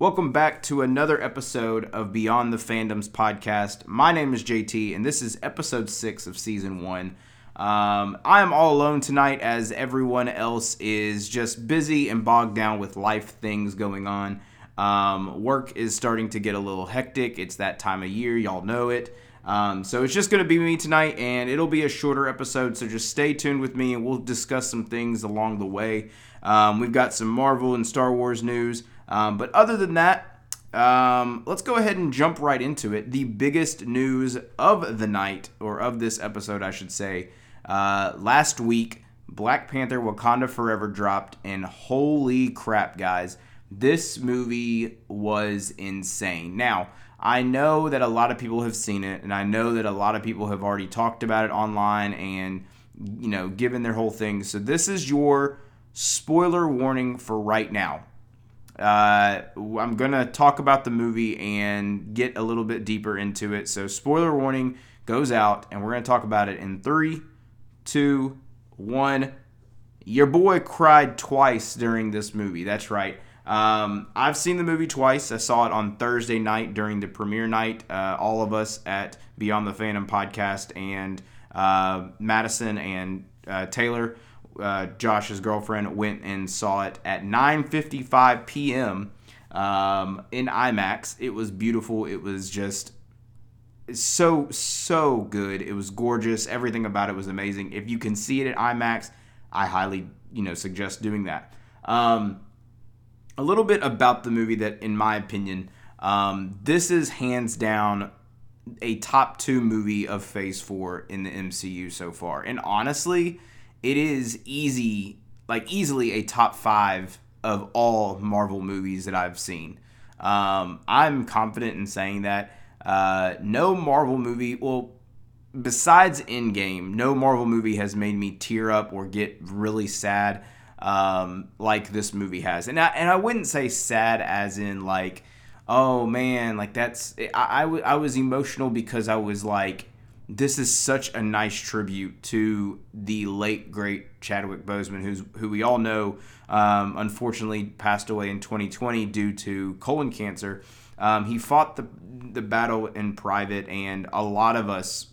Welcome back to another episode of Beyond the Fandoms podcast. My name is JT, and this is episode six of season one. Um, I am all alone tonight as everyone else is just busy and bogged down with life things going on. Um, work is starting to get a little hectic. It's that time of year, y'all know it. Um, so it's just going to be me tonight, and it'll be a shorter episode. So just stay tuned with me, and we'll discuss some things along the way. Um, we've got some Marvel and Star Wars news. Um, but other than that, um, let's go ahead and jump right into it. The biggest news of the night, or of this episode, I should say, uh, last week, Black Panther Wakanda Forever dropped, and holy crap, guys, this movie was insane. Now, I know that a lot of people have seen it, and I know that a lot of people have already talked about it online and, you know, given their whole thing. So, this is your spoiler warning for right now. Uh, I'm going to talk about the movie and get a little bit deeper into it. So, spoiler warning goes out, and we're going to talk about it in three, two, one. Your boy cried twice during this movie. That's right. Um, I've seen the movie twice. I saw it on Thursday night during the premiere night. Uh, all of us at Beyond the Fandom podcast and uh, Madison and uh, Taylor uh, Josh's girlfriend went and saw it at 9:55 p.m. Um, in IMAX. It was beautiful. It was just so so good. It was gorgeous. Everything about it was amazing. If you can see it at IMAX, I highly you know suggest doing that. Um, a little bit about the movie that, in my opinion, um, this is hands down a top two movie of Phase Four in the MCU so far. And honestly, it is easy, like easily a top five of all Marvel movies that I've seen. Um, I'm confident in saying that. Uh, no Marvel movie, well, besides Endgame, no Marvel movie has made me tear up or get really sad um, like this movie has. And I, and I wouldn't say sad as in like, oh man, like that's, I, I, w- I was emotional because I was like, this is such a nice tribute to the late great Chadwick Boseman, who's who we all know um, unfortunately passed away in 2020 due to colon cancer. Um, he fought the the battle in private, and a lot of us,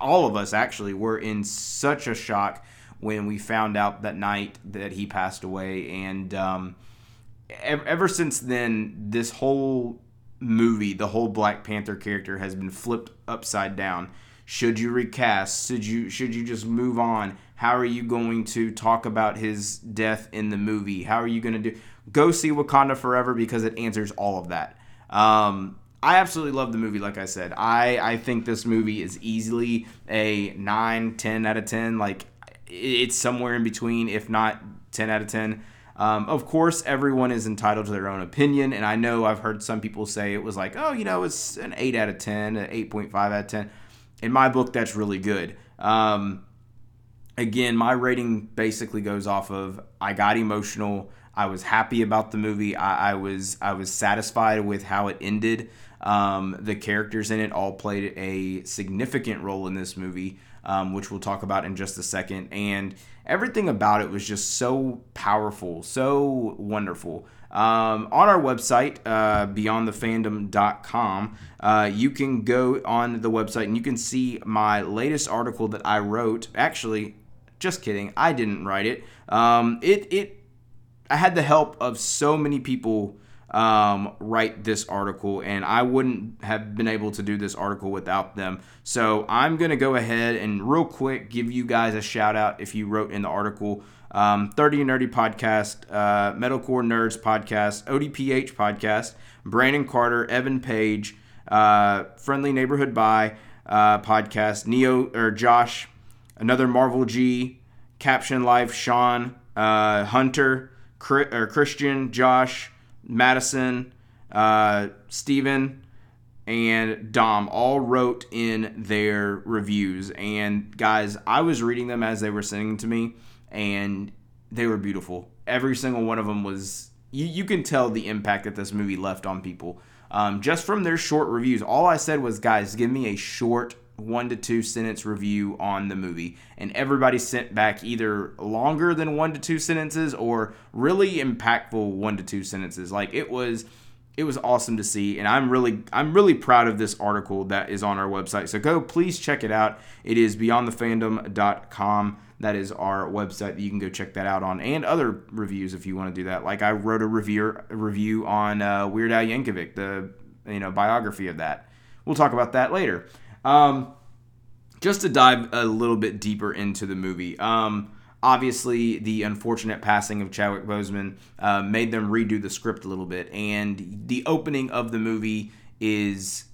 all of us actually, were in such a shock when we found out that night that he passed away. And um, ever, ever since then, this whole movie, the whole Black Panther character, has been flipped upside down should you recast? Should you should you just move on? How are you going to talk about his death in the movie? How are you going to do? Go see Wakanda Forever because it answers all of that. Um, I absolutely love the movie. Like I said, I I think this movie is easily a 9, 10 out of ten. Like it's somewhere in between, if not ten out of ten. Um, of course, everyone is entitled to their own opinion, and I know I've heard some people say it was like, oh, you know, it's an 8 out of 10, an 8.5 out of 10 in my book, that's really good. Um, again, my rating basically goes off of I got emotional. I was happy about the movie. I, I was I was satisfied with how it ended. Um, the characters in it all played a significant role in this movie, um, which we'll talk about in just a second. And everything about it was just so powerful, so wonderful. Um, on our website, uh, beyondthefandom.com, uh, you can go on the website and you can see my latest article that I wrote. Actually, just kidding, I didn't write it. Um, it it I had the help of so many people um, write this article, and I wouldn't have been able to do this article without them. So I'm gonna go ahead and real quick give you guys a shout out if you wrote in the article um, 30 Nerdy Podcast, uh, Metalcore Nerds Podcast, ODPH Podcast, Brandon Carter, Evan Page, uh, Friendly Neighborhood By uh, Podcast, Neo or Josh, another Marvel G, Caption Life, Sean, uh, Hunter, or Christian, Josh, Madison, uh, Steven, and Dom all wrote in their reviews. And guys, I was reading them as they were sending to me and they were beautiful. Every single one of them was. You, you can tell the impact that this movie left on people. Um, just from their short reviews, all I said was, guys, give me a short one to two sentence review on the movie. And everybody sent back either longer than one to two sentences or really impactful one to two sentences. Like it was it was awesome to see. And i'm really i'm really proud of this article that is on our website. So go please check it out. It is beyondthefandom.com that is our website that you can go check that out on. And other reviews if you want to do that. Like i wrote a review review on uh, weird al yankovic the you know biography of that. We'll talk about that later um, just to dive a little bit deeper into the movie um, obviously the unfortunate passing of Chadwick Boseman uh, made them redo the script a little bit, and the opening of the movie is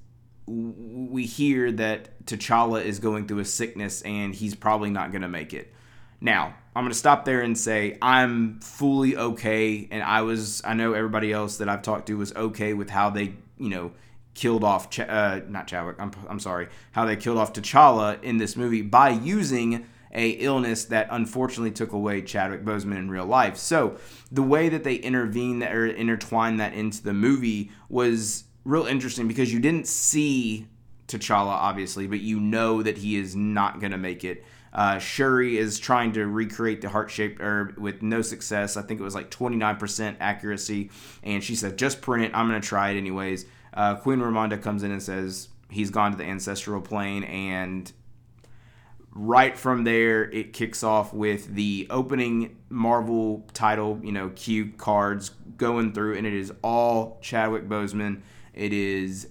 we hear that T'Challa is going through a sickness and he's probably not going to make it. Now, I'm going to stop there and say I'm fully okay, and I was, I know everybody else that I've talked to was okay with how they, you know, killed off, Ch- uh, not Chadwick, I'm, I'm sorry, how they killed off T'Challa in this movie by using a illness that unfortunately took away Chadwick Boseman in real life. So the way that they intervene or intertwine that into the movie was real interesting because you didn't see T'Challa obviously, but you know that he is not going to make it. Uh, Shuri is trying to recreate the heart shaped herb with no success. I think it was like 29% accuracy, and she said, "Just print it. I'm going to try it anyways." Uh, Queen Ramonda comes in and says he's gone to the ancestral plane, and right from there, it kicks off with the opening Marvel title, you know, cue cards going through, and it is all Chadwick Boseman. It is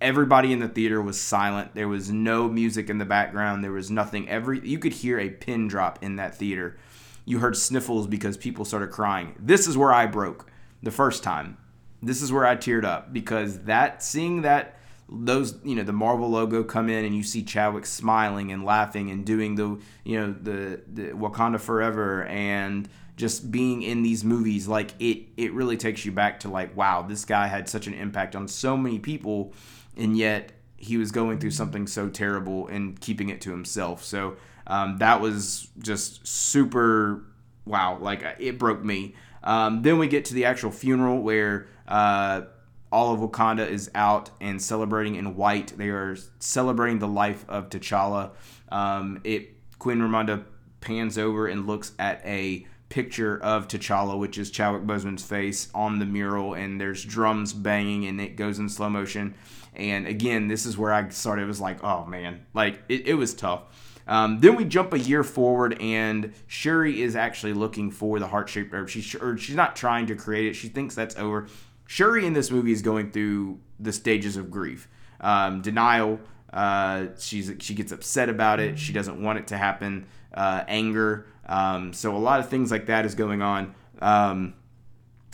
everybody in the theater was silent. There was no music in the background. There was nothing. Every you could hear a pin drop in that theater. You heard sniffles because people started crying. This is where I broke the first time. This is where I teared up because that seeing that those you know the Marvel logo come in and you see Chadwick smiling and laughing and doing the you know the, the Wakanda Forever and just being in these movies like it it really takes you back to like wow this guy had such an impact on so many people and yet he was going through something so terrible and keeping it to himself. So um, that was just super wow like it broke me um, then we get to the actual funeral where uh, all of Wakanda is out and celebrating in white. They are celebrating the life of T'Challa. Um, it Queen Ramonda pans over and looks at a picture of T'Challa, which is Chadwick Boseman's face on the mural, and there's drums banging, and it goes in slow motion. And again, this is where I started. It was like, oh man, like it, it was tough. Um, then we jump a year forward, and Shuri is actually looking for the heart shaped herb. She's or she's not trying to create it. She thinks that's over. Shuri in this movie is going through the stages of grief, um, denial. Uh, she's she gets upset about it. She doesn't want it to happen. Uh, anger. Um, so a lot of things like that is going on. Um,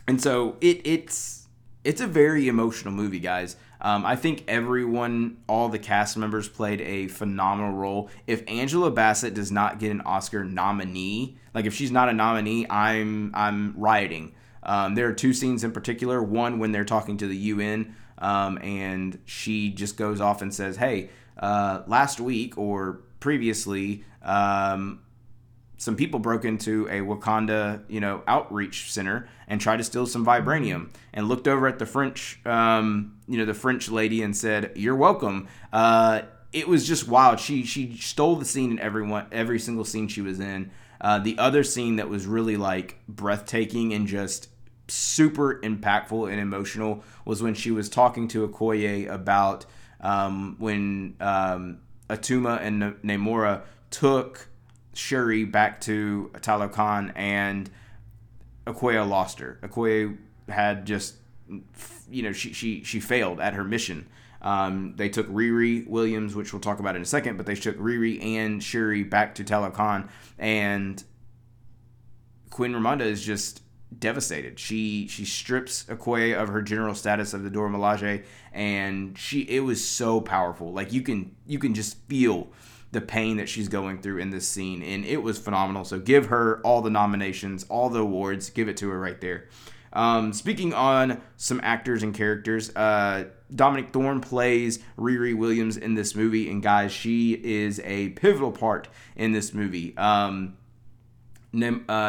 and so it it's it's a very emotional movie, guys. Um, I think everyone, all the cast members played a phenomenal role. If Angela Bassett does not get an Oscar nominee, like if she's not a nominee, I'm I'm rioting. Um, there are two scenes in particular. One when they're talking to the UN, um, and she just goes off and says, "Hey, uh, last week or previously, um, some people broke into a Wakanda, you know, outreach center and tried to steal some vibranium, and looked over at the French, um, you know, the French lady and said, "You're welcome." Uh, it was just wild. She she stole the scene in everyone every single scene she was in. Uh, the other scene that was really like breathtaking and just super impactful and emotional was when she was talking to Okoye about um, when um, Attuma and Namora took Shuri back to Talokan and Okoye lost her. Okoye had just, you know, she, she, she failed at her mission. Um, they took Riri Williams, which we'll talk about in a second, but they took Riri and Shuri back to Talokan, and Queen Ramonda is just devastated. She she strips Okoye of her general status of the Dora Milaje, and she it was so powerful. Like you can you can just feel the pain that she's going through in this scene, and it was phenomenal. So give her all the nominations, all the awards, give it to her right there. Um, speaking on some actors and characters, uh, Dominique Thorne plays Riri Williams in this movie, and guys, she is a pivotal part in this movie. Um, uh,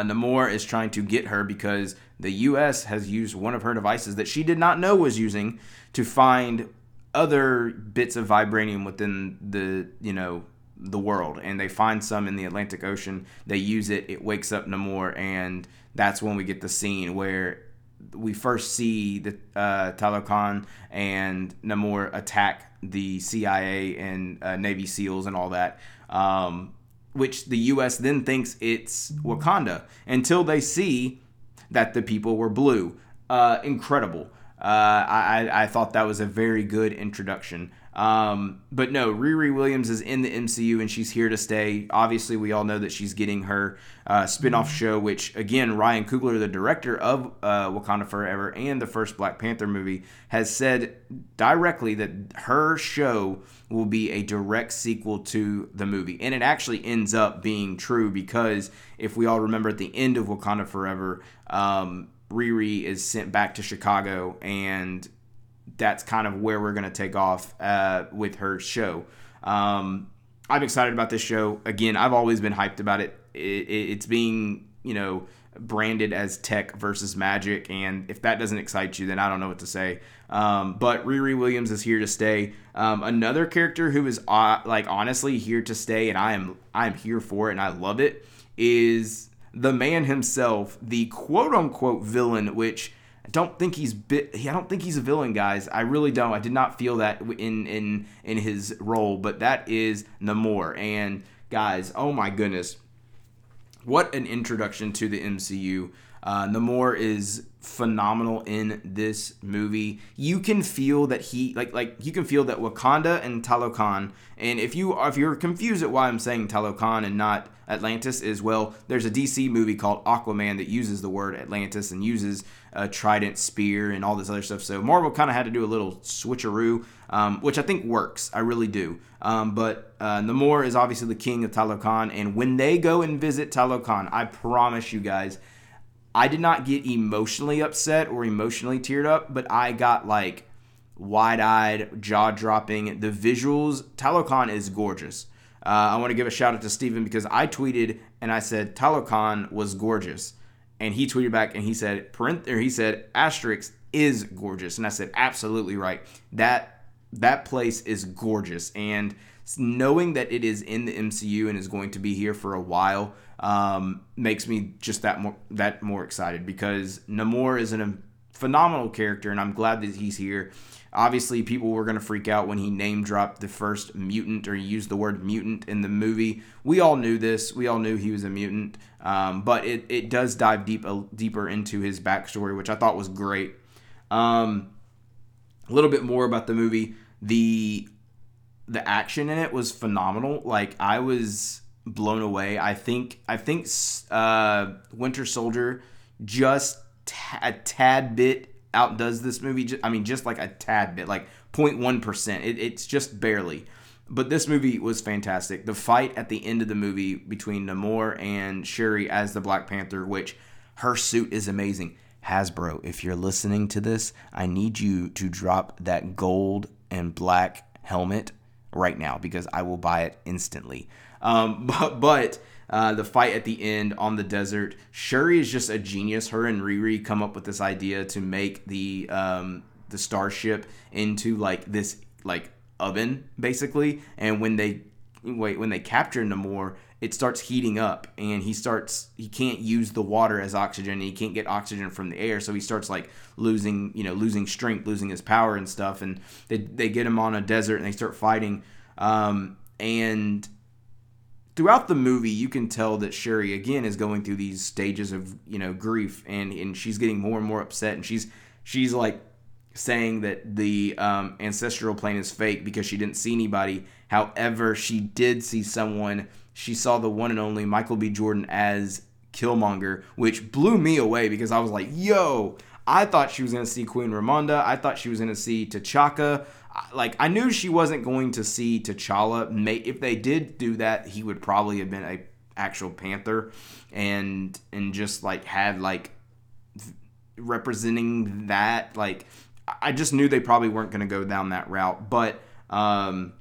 Namor is trying to get her because the U.S. has used one of her devices that she did not know was using to find other bits of vibranium within the you know the world, and they find some in the Atlantic Ocean. They use it. It wakes up Namor, and that's when we get the scene where we first see the uh, Talokan and Namor attack the CIA and uh, Navy SEALs and all that, um, which the U.S. then thinks it's Wakanda until they see that the people were blue. Uh, incredible. Uh, I, I thought that was a very good introduction. Um, but no, Riri Williams is in the MCU and she's here to stay. Obviously, we all know that she's getting her uh, spin off show, which, again, Ryan Coogler, the director of uh, Wakanda Forever and the first Black Panther movie, has said directly that her show will be a direct sequel to the movie. And it actually ends up being true because if we all remember at the end of Wakanda Forever, um, Riri is sent back to Chicago and that's kind of where we're going to take off uh, with her show. Um, I'm excited about this show. Again, I've always been hyped about it. it, it it's being, you know, branded as tech versus magic. And if that doesn't excite you, then I don't know what to say. Um, but Riri Williams is here to stay. Um, another character who is uh, like honestly here to stay, and I am I am here for it, and I love it. Is the man himself, the quote unquote villain, which don't think he's bit. I don't think he's a villain, guys. I really don't. I did not feel that in in in his role, but that is Namor. And guys, oh my goodness, what an introduction to the MCU. Uh, Namor is phenomenal in this movie. You can feel that he like like you can feel that Wakanda and Talokan. And if you if you're confused at why I'm saying Talokan and not Atlantis, is well, there's a DC movie called Aquaman that uses the word Atlantis and uses a trident spear and all this other stuff. So Marvel kind of had to do a little switcheroo, um, which I think works. I really do. Um, but uh, Namor is obviously the king of Talokan, and when they go and visit Talokan, I promise you guys I did not get emotionally upset or emotionally teared up, but I got like wide eyed, jaw dropping. The visuals, Talokan is gorgeous. Uh, I want to give a shout out to Steven because I tweeted and I said Talokan was gorgeous. And he tweeted back and he said, parent, or he said, asterisk is gorgeous. And I said, absolutely right. That that place is gorgeous. And knowing that it is in the MCU and is going to be here for a while, um, makes me just that more that more excited because Namor is a phenomenal character, and I'm glad that he's here. Obviously, people were going to freak out when he name dropped the first mutant or used the word mutant in the movie. We all knew this. We all knew he was a mutant, um, but it, it does dive deep uh, deeper into his backstory, which I thought was great. Um, a little bit more about the movie. The the action in it was phenomenal. Like I was blown away. I think I think uh, Winter Soldier just t- a tad bit outdoes this movie. I mean, just like a tad bit, like 0.1 percent. It, it's just barely. But this movie was fantastic. The fight at the end of the movie between Namor and Shuri as the Black Panther, which her suit is amazing. Hasbro, if you're listening to this, I need you to drop that gold and black helmet right now because I will buy it instantly. Um, but but uh, the fight at the end on the desert, Shuri is just a genius. Her and Riri come up with this idea to make the um, the starship into like this like oven basically. And when they wait when they capture Namor, it starts heating up and he starts he can't use the water as oxygen and he can't get oxygen from the air so he starts like losing you know losing strength losing his power and stuff and they, they get him on a desert and they start fighting um, and throughout the movie, you can tell that Shuri again is going through these stages of you know grief, and and she's getting more and more upset, and she's she's like saying that the um, ancestral plane is fake because she didn't see anybody. However, she did see someone. She saw the one and only Michael B. Jordan as Killmonger, which blew me away because I was like, "Yo." I thought she was going to see Queen Ramonda. I thought she was going to see T'Chaka like I knew she wasn't going to see T'Challa. If they did do that, he would probably have been a actual Panther, and and just like had like representing that. Like I just knew they probably weren't going to go down that route, but um,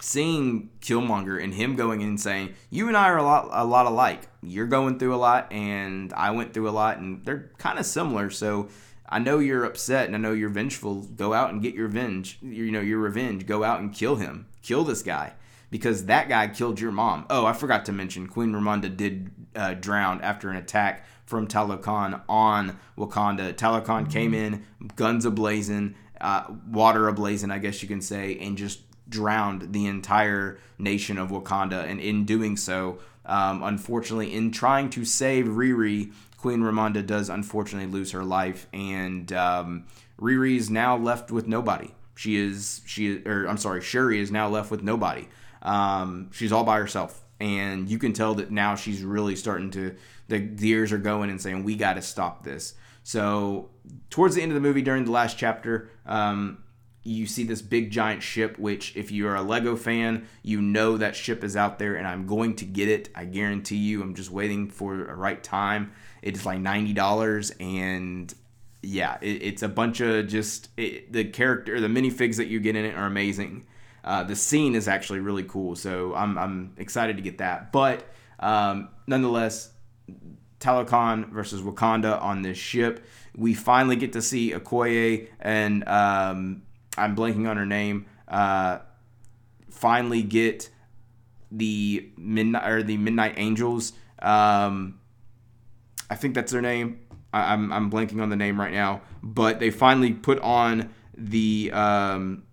seeing Killmonger and him going in and saying, "You and I are a lot a lot alike. You're going through a lot, and I went through a lot, and they're kind of similar." So I know you're upset and I know you're vengeful. Go out and get your revenge. You know your revenge. Go out and kill him. Kill this guy because that guy killed your mom. Oh, I forgot to mention Queen Ramonda did uh, drown after an attack from Talokan on Wakanda. Talokan came in, guns ablazing, uh, water ablazing, I guess you can say, and just drowned the entire nation of Wakanda. And in doing so, um, unfortunately, in trying to save Riri, Queen Ramonda does unfortunately lose her life, and um, Riri is now left with nobody. She is she or I'm sorry, Shuri is now left with nobody. Um, she's all by herself, and you can tell that now she's really starting to the gears are going and saying we got to stop this. So towards the end of the movie, during the last chapter, um, you see this big giant ship. Which, if you're a Lego fan, you know that ship is out there, and I'm going to get it. I guarantee you. I'm just waiting for a right time. It's like ninety dollars, and yeah, it, it's a bunch of just it, the character, the minifigs that you get in it are amazing. Uh, the scene is actually really cool, so I'm, I'm excited to get that. But um, nonetheless, Talokan versus Wakanda on this ship. We finally get to see Okoye and um, I'm blanking on her name. Uh, finally get the midnight or the Midnight Angels. Um, I think that's their name. I, am I'm, I'm blanking on the name right now, but they finally put on the um,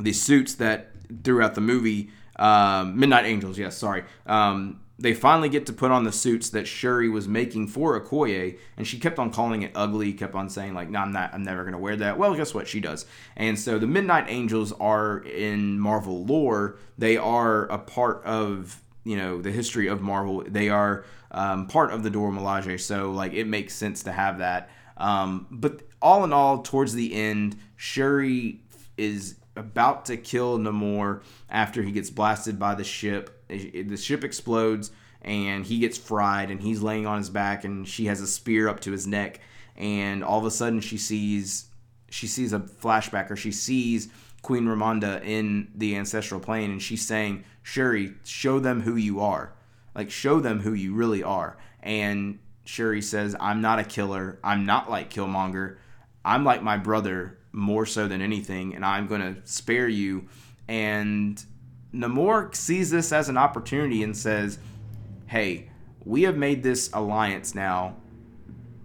the suits that throughout the movie um, Midnight Angels. Yes, sorry. Um, they finally get to put on the suits that Shuri was making for Okoye, and she kept on calling it ugly, kept on saying like, "No, I'm not. I'm never gonna wear that." Well, guess what? She does. And so the Midnight Angels are in Marvel lore. They are a part of you know the history of Marvel. They are um, part of the Dora Milaje, so like it makes sense to have that. Um, but all in all, towards the end, Shuri is about to kill Namor after he gets blasted by the ship. The ship explodes and he gets fried and he's laying on his back and she has a spear up to his neck and all of a sudden she sees she sees a flashback or she sees Queen Ramonda in the ancestral plane and she's saying, "Shuri, show them who you are." Like show them who you really are. And Shuri says, I'm not a killer. I'm not like Killmonger. I'm like my brother more so than anything, and I'm going to spare you. And Namor sees this as an opportunity and says, Hey, we have made this alliance now.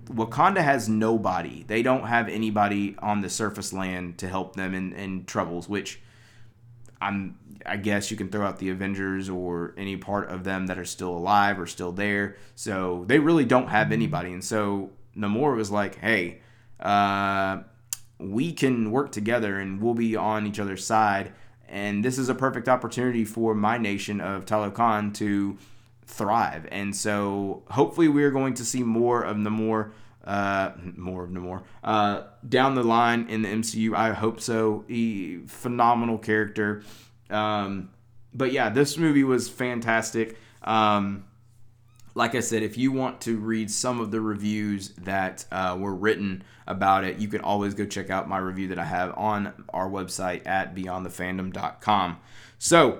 Wakanda has nobody. They don't have anybody on the surface land to help them in, in troubles, which I'm I guess you can throw out the Avengers or any part of them that are still alive or still there. So they really don't have anybody. And so Namor was like, hey, uh, we can work together and we'll be on each other's side. And this is a perfect opportunity for my nation of Talokan to thrive. And so hopefully we're going to see more of Namor. Uh, more of Namor uh, down the line in the MCU. I hope so. He, phenomenal character. Um, but yeah, this movie was fantastic. Um, like I said, if you want to read some of the reviews that uh, were written about it, you can always go check out my review that I have on our website at beyondthefandom.com. So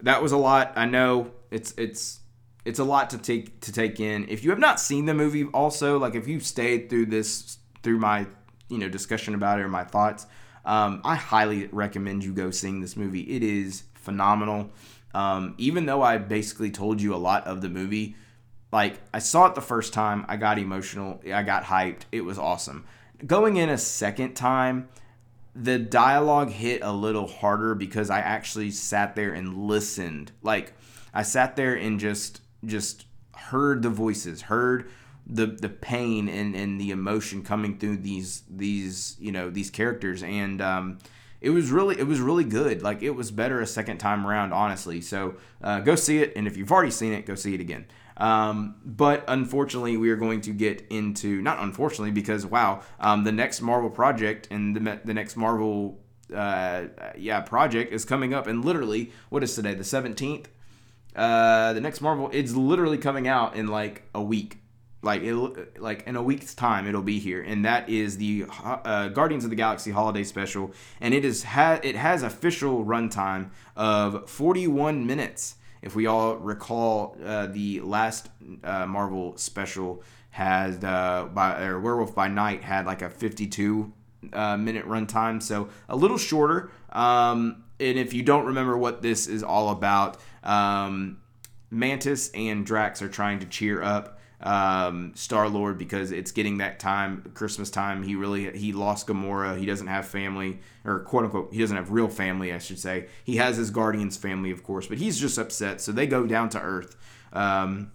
that was a lot. I know it's it's it's a lot to take to take in. If you have not seen the movie, also like if you've stayed through this through my you know discussion about it or my thoughts, um, I highly recommend you go seeing this movie. It is phenomenal. Um, even though I basically told you a lot of the movie, like I saw it the first time, I got emotional, I got hyped. It was awesome. Going in a second time, the dialogue hit a little harder because I actually sat there and listened. Like I sat there and just just heard the voices, heard the the pain and, and the emotion coming through these these you know these characters and um, it was really it was really good like it was better a second time around honestly so uh, go see it and if you've already seen it go see it again um, but unfortunately we are going to get into not unfortunately because wow um, the next marvel project and the, the next marvel uh, yeah project is coming up. And literally what is today the 17th uh, the next marvel it's literally coming out in like a week. Like it like in a week's time it'll be here. And that is the uh, guardians of the galaxy holiday special. And it is ha- it has official runtime of 41 minutes if we all recall uh, the last uh, marvel special had uh, by or werewolf by night had like a 52 uh, minute runtime so a little shorter. Um, and if you don't remember what this is all about um, mantis and drax are trying to cheer up um, Star Lord because it's getting that time, Christmas time. He really he lost Gamora. He doesn't have family, or quote unquote, he doesn't have real family, I should say. He has his Guardians family, of course, but he's just upset. So they go down to Earth, um,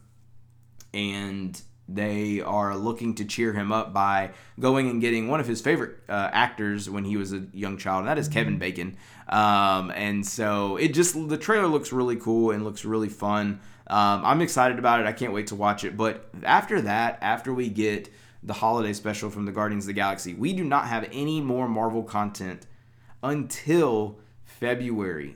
and they are looking to cheer him up by going and getting one of his favorite uh, actors when he was a young child, and that is Kevin Bacon. Um, and so it just the trailer looks really cool and looks really fun. Um, I'm excited about it. I can't wait to watch it. But after that, after we get the holiday special from the Guardians of the Galaxy, we do not have any more Marvel content until February.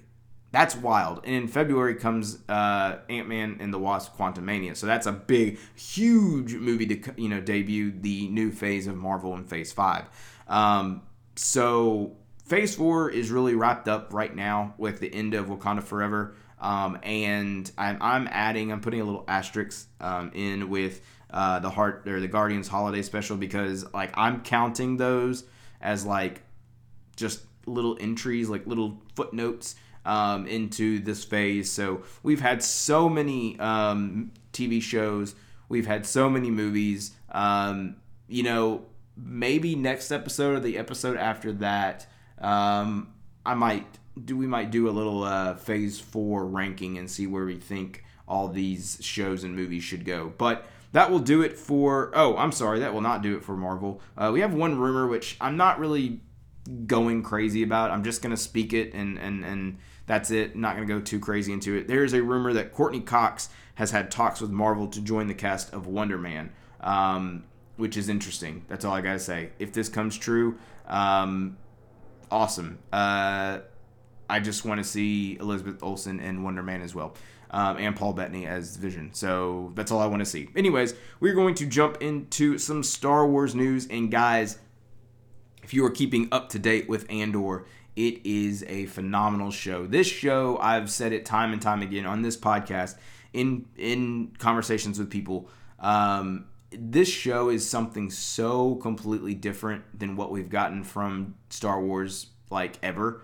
That's wild. And in February comes uh, Ant Man and the Wasp: Quantumania. So that's a big, huge movie to you know debut the new phase of Marvel in Phase Five. Um, so Phase Four is really wrapped up right now with the end of Wakanda Forever. Um, and I'm, I'm adding, I'm putting a little asterisk um, in with uh, the heart or the Guardians holiday special because like I'm counting those as like just little entries, like little footnotes um, into this phase. So we've had so many um, TV shows, we've had so many movies. Um, you know, maybe next episode or the episode after that, um, I might do. We might do a little uh, phase four ranking and see where we think all these shows and movies should go. But that will do it for. Oh, I'm sorry, that will not do it for Marvel. Uh, we have one rumor which I'm not really going crazy about. I'm just gonna speak it and and and that's it. not going to go too crazy into it. There is a rumor that Courteney Cox has had talks with Marvel to join the cast of Wonder Man, um, which is interesting. That's all I got to say. If this comes true, um, awesome. Uh, I just want to see Elizabeth Olsen and Wonder Man as well. Um, and Paul Bettany as Vision. So that's all I want to see. Anyways, we're going to jump into some Star Wars news. And guys, if you are keeping up to date with Andor, it is a phenomenal show. This show, I've said it time and time again on this podcast, in in conversations with people. Um, this show is something so completely different than what we've gotten from Star Wars, like ever.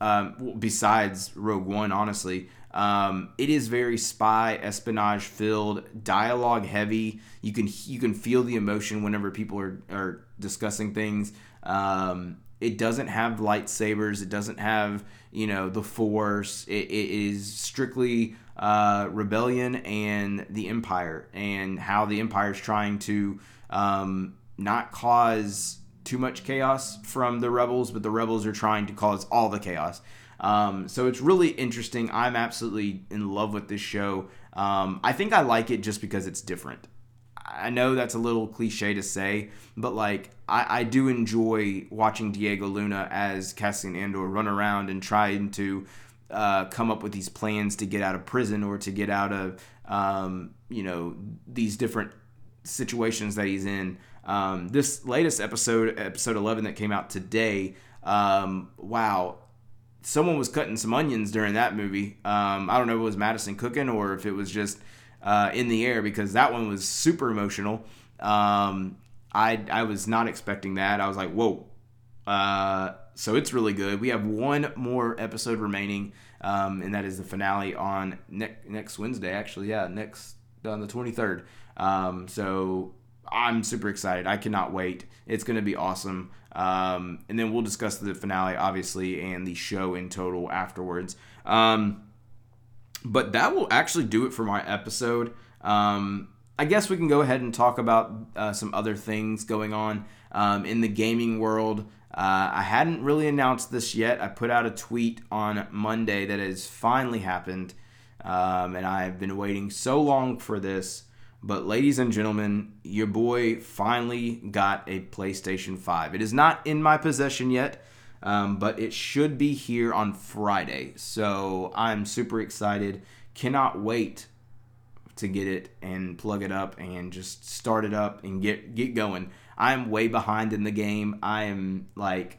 Um, besides Rogue One, honestly, um, it is very spy espionage filled, dialogue heavy. You can you can feel the emotion whenever people are are discussing things. Um, it doesn't have lightsabers. It doesn't have you know the Force. it, it is strictly uh, rebellion and the Empire and how the Empire is trying to um, not cause too much chaos from the rebels, but the rebels are trying to cause all the chaos. Um, so it's really interesting. I'm absolutely in love with this show. Um, I think I like it just because it's different. I know that's a little cliche to say, but like I, I do enjoy watching Diego Luna as Cassian Andor run around and trying to uh, come up with these plans to get out of prison or to get out of um, you know these different situations that he's in. Um, this latest episode, episode 11 that came out today, um, wow, someone was cutting some onions during that movie. Um, I don't know if it was Madison cooking or if it was just uh, in the air because that one was super emotional. Um, I I was not expecting that. I was like, whoa. Uh, so it's really good. We have one more episode remaining, um, and that is the finale on ne- next Wednesday. Actually, yeah, next on the twenty third. Um, so I'm super excited. I cannot wait. It's going to be awesome. Um, and then we'll discuss the finale, obviously, and the show in total afterwards. Um, but that will actually do it for my episode. Um, I guess we can go ahead and talk about uh, some other things going on um, in the gaming world. Uh, I hadn't really announced this yet. I put out a tweet on Monday that has finally happened, um, and I've been waiting so long for this. But, ladies and gentlemen, your boy finally got a PlayStation 5. It is not in my possession yet. Um, but it should be here on Friday. So I'm super excited. Cannot wait to get it and plug it up and just start it up and get get going. I'm way behind in the game. I am like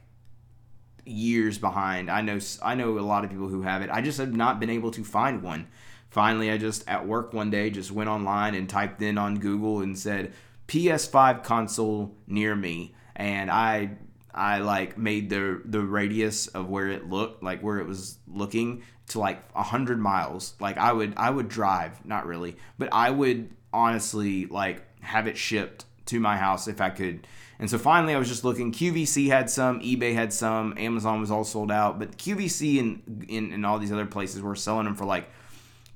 years behind. I know I know a lot of people who have it. I just have not been able to find one. Finally, I just at work one day just went online and typed in on Google and said PS5 console near me and I I like made the the radius of where it looked, like where it was looking to like a hundred miles. Like I would I would drive, not really, but I would honestly like have it shipped to my house if I could. And so finally, I was just looking. QVC had some, eBay had some, Amazon was all sold out, but QVC and in, in all these other places were selling them for like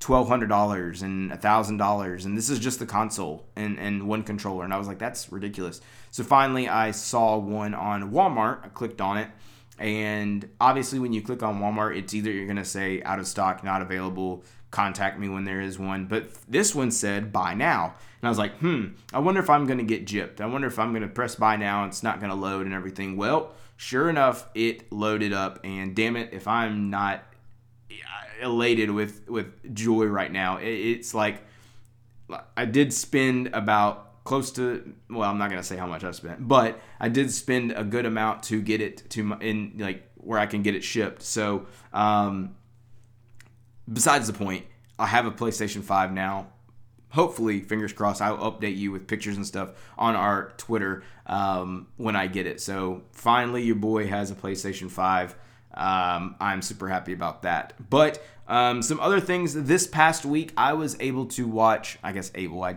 twelve hundred dollars and a thousand dollars, and this is just the console and and one controller. And I was like, that's ridiculous. So finally, I saw one on Walmart. I clicked on it, and obviously, when you click on Walmart, it's either you're gonna say out of stock, not available, contact me when there is one. But this one said buy now. And I was like, hmm, I wonder if I'm going to get gypped. I wonder if I'm going to press buy now. and It's not going to load and everything. Well, sure enough, it loaded up. And damn it, if I'm not elated with, with joy right now, it's like I did spend about close to well i'm not to say how much i spent but i did spend a good amount to get it to my, in like where i can get it shipped so um besides the point i have a playstation 5 now hopefully, fingers crossed, I'll update you with pictures and stuff on our Twitter um, when I get it. So finally, your boy has a PlayStation 5. Um, I'm super happy about that. But um, some other things this past week, I was able to watch, I guess, able, I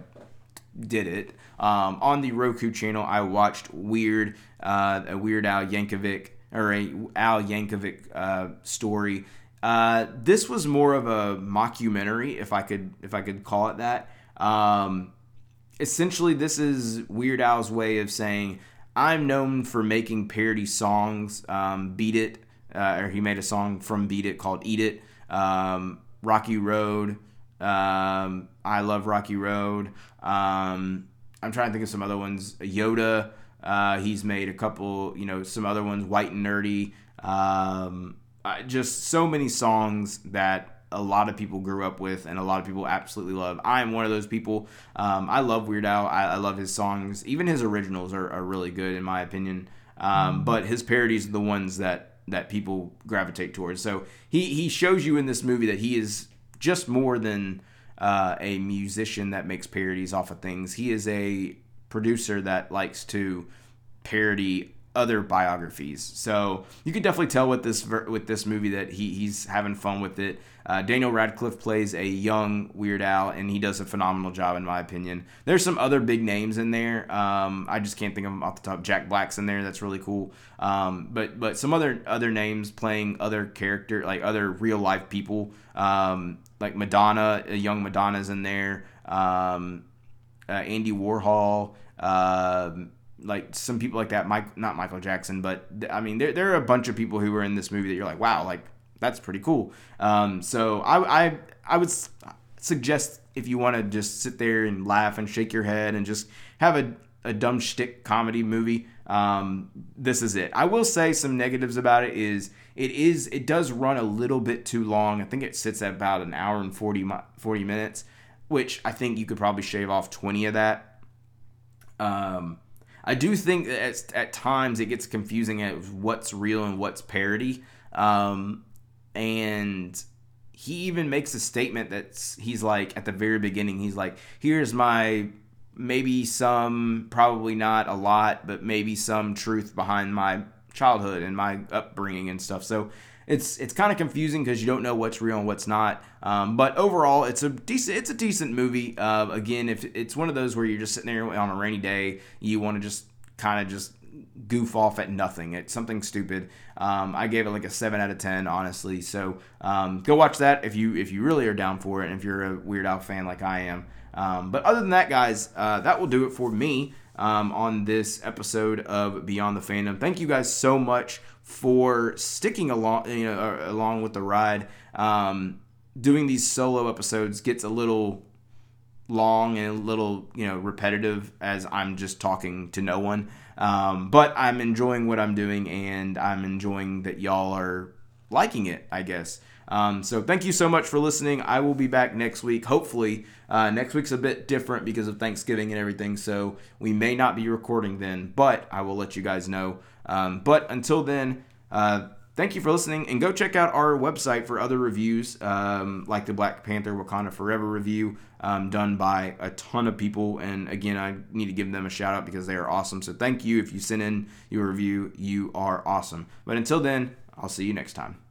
did it. Um, on the Roku channel, I watched Weird, uh, a Weird Al Yankovic, or a Al Yankovic uh, story. Uh, this was more of a mockumentary, if I could if I could call it that. Um, essentially, this is Weird Al's way of saying, I'm known for making parody songs. Um, Beat It, uh, or he made a song from Beat It called Eat It. Um, Rocky Road. Um, I love Rocky Road. Um, I'm trying to think of some other ones. Yoda. Uh, he's made a couple, you know, some other ones. White and Nerdy. Um, just so many songs that a lot of people grew up with and a lot of people absolutely love. I am one of those people. Um, I love Weird Al. I, I, love his songs. Even his originals are, are really good in my opinion. Um, but his parodies are the ones that that people gravitate towards. So he he shows you in this movie that he is just more than uh, a musician that makes parodies off of things. He is a producer that likes to parody other biographies. So you can definitely tell with this with this movie that he, he's having fun with it. Uh, Daniel Radcliffe plays a young Weird Al, and he does a phenomenal job in my opinion. There's some other big names in there. Um, I just can't think of them off the top. Jack Black's in there. That's really cool. Um, but but some other other names playing other character like other real life people. Um, like Madonna, a young Madonna's in there. Um, uh, Andy Warhol. Uh, like some people like that, Mike, not Michael Jackson, but I mean, there, there are a bunch of people who were in this movie that you're like, wow, like that's pretty cool. Um, so I, I, I would suggest if you want to just sit there and laugh and shake your head and just have a, a dumb shtick comedy movie, um, this is it. I will say some negatives about it is it is it does run a little bit too long. I think it sits at about an hour and 40, 40 minutes, which I think you could probably shave off 20 of that. Um, I do think that at, at times it gets confusing at what's real and what's parody. Um, and he even makes a statement that's he's like at the very beginning he's like here's my maybe some probably not a lot but maybe some truth behind my childhood and my upbringing and stuff so it's it's kind of confusing because you don't know what's real and what's not. Um, but overall, it's a decent it's a decent movie. Uh, again, if it's one of those where you're just sitting there on a rainy day, you want to just kind of just goof off at nothing. It's something stupid. Um, I gave it like a seven out of ten, honestly. So um, go watch that if you if you really are down for it, and if you're a Weird Al fan like I am. Um, but other than that, guys, uh, that will do it for me um, on this episode of Beyond the Fandom. Thank you guys so much for sticking along, you know, uh, along with the ride. Um, doing these solo episodes gets a little long and a little, you know, repetitive as I'm just talking to no one. Um, but I'm enjoying what I'm doing, and I'm enjoying that y'all are liking it. I guess. Um, so thank you so much for listening. I will be back next week. Hopefully, uh, next week's a bit different because of Thanksgiving and everything. So we may not be recording then, but I will let you guys know. Um, but until then, uh, thank you for listening, and go check out our website for other reviews, um, like the Black Panther Wakanda Forever review, um, done by a ton of people. And again, I need to give them a shout out because they are awesome. So thank you if you send in your review, you are awesome. But until then, I'll see you next time.